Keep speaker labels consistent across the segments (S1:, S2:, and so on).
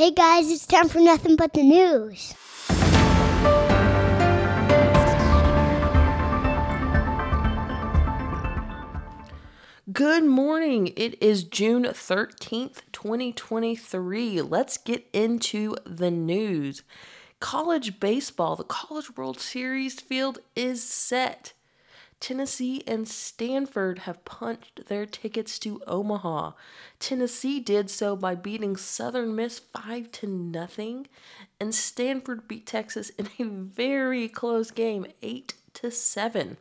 S1: Hey guys, it's time for nothing but the news.
S2: Good morning. It is June 13th, 2023. Let's get into the news. College baseball, the College World Series field is set. Tennessee and Stanford have punched their tickets to Omaha. Tennessee did so by beating Southern Miss 5 to nothing, and Stanford beat Texas in a very close game 8 to 7.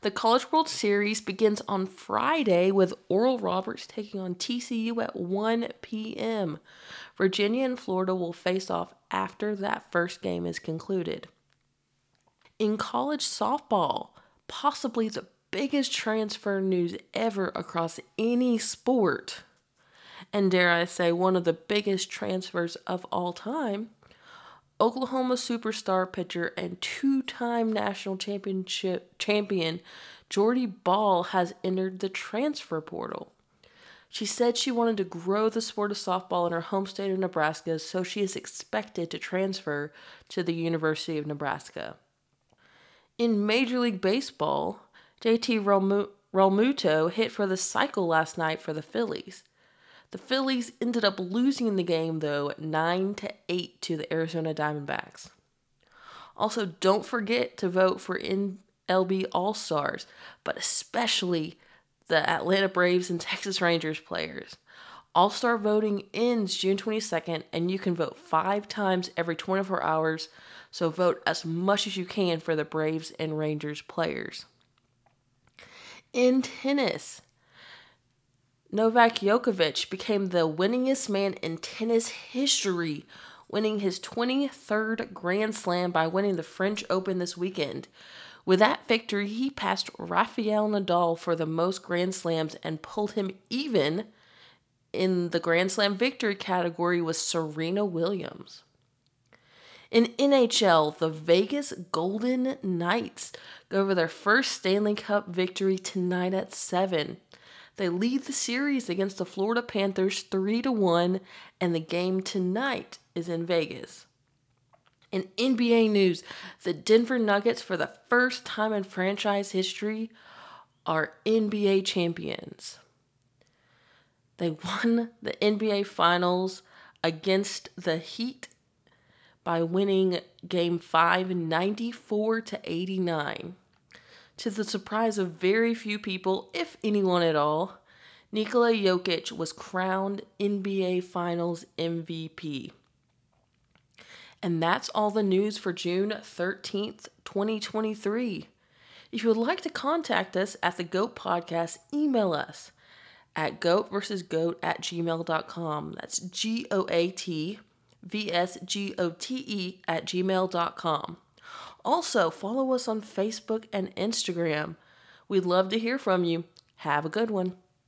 S2: The College World Series begins on Friday with Oral Roberts taking on TCU at 1 p.m. Virginia and Florida will face off after that first game is concluded. In college softball, possibly the biggest transfer news ever across any sport, and dare I say, one of the biggest transfers of all time, Oklahoma superstar pitcher and two-time national championship champion Jordy Bahl has entered the transfer portal. She said she wanted to grow the sport of softball in her home state of Nebraska, so she is expected to transfer to the University of Nebraska. In Major League Baseball, JT Realmuto hit for the cycle last night for the Phillies. The Phillies ended up losing the game though 9 to 8 to the Arizona Diamondbacks. Also, don't forget to vote for MLB All-Stars, but especially the Atlanta Braves and Texas Rangers players. All Star voting ends June 22nd, and you can vote five times every 24 hours, so vote as much as you can for the Braves and Rangers players. In tennis, Novak Djokovic became the winningest man in tennis history, winning his 23rd Grand Slam by winning the French Open this weekend. With that victory, he passed Rafael Nadal for the most Grand Slams and pulled him even in the Grand Slam victory category with Serena Williams. In NHL, the Vegas Golden Knights go over their first Stanley Cup victory tonight at 7. They lead the series against the Florida Panthers 3 to 1 and the game tonight is in Vegas. In NBA news, the Denver Nuggets for the first time in franchise history are NBA champions. They won the NBA finals against the Heat by winning game 5 94 to 89. To the surprise of very few people, if anyone at all, Nikola Jokic was crowned NBA Finals MVP. And that's all the news for June 13th, 2023. If you would like to contact us at the GOAT Podcast, email us at goat versus goat at gmail.com. That's G O A T V S G O T E at gmail.com. Also, follow us on Facebook and Instagram. We'd love to hear from you. Have a good one.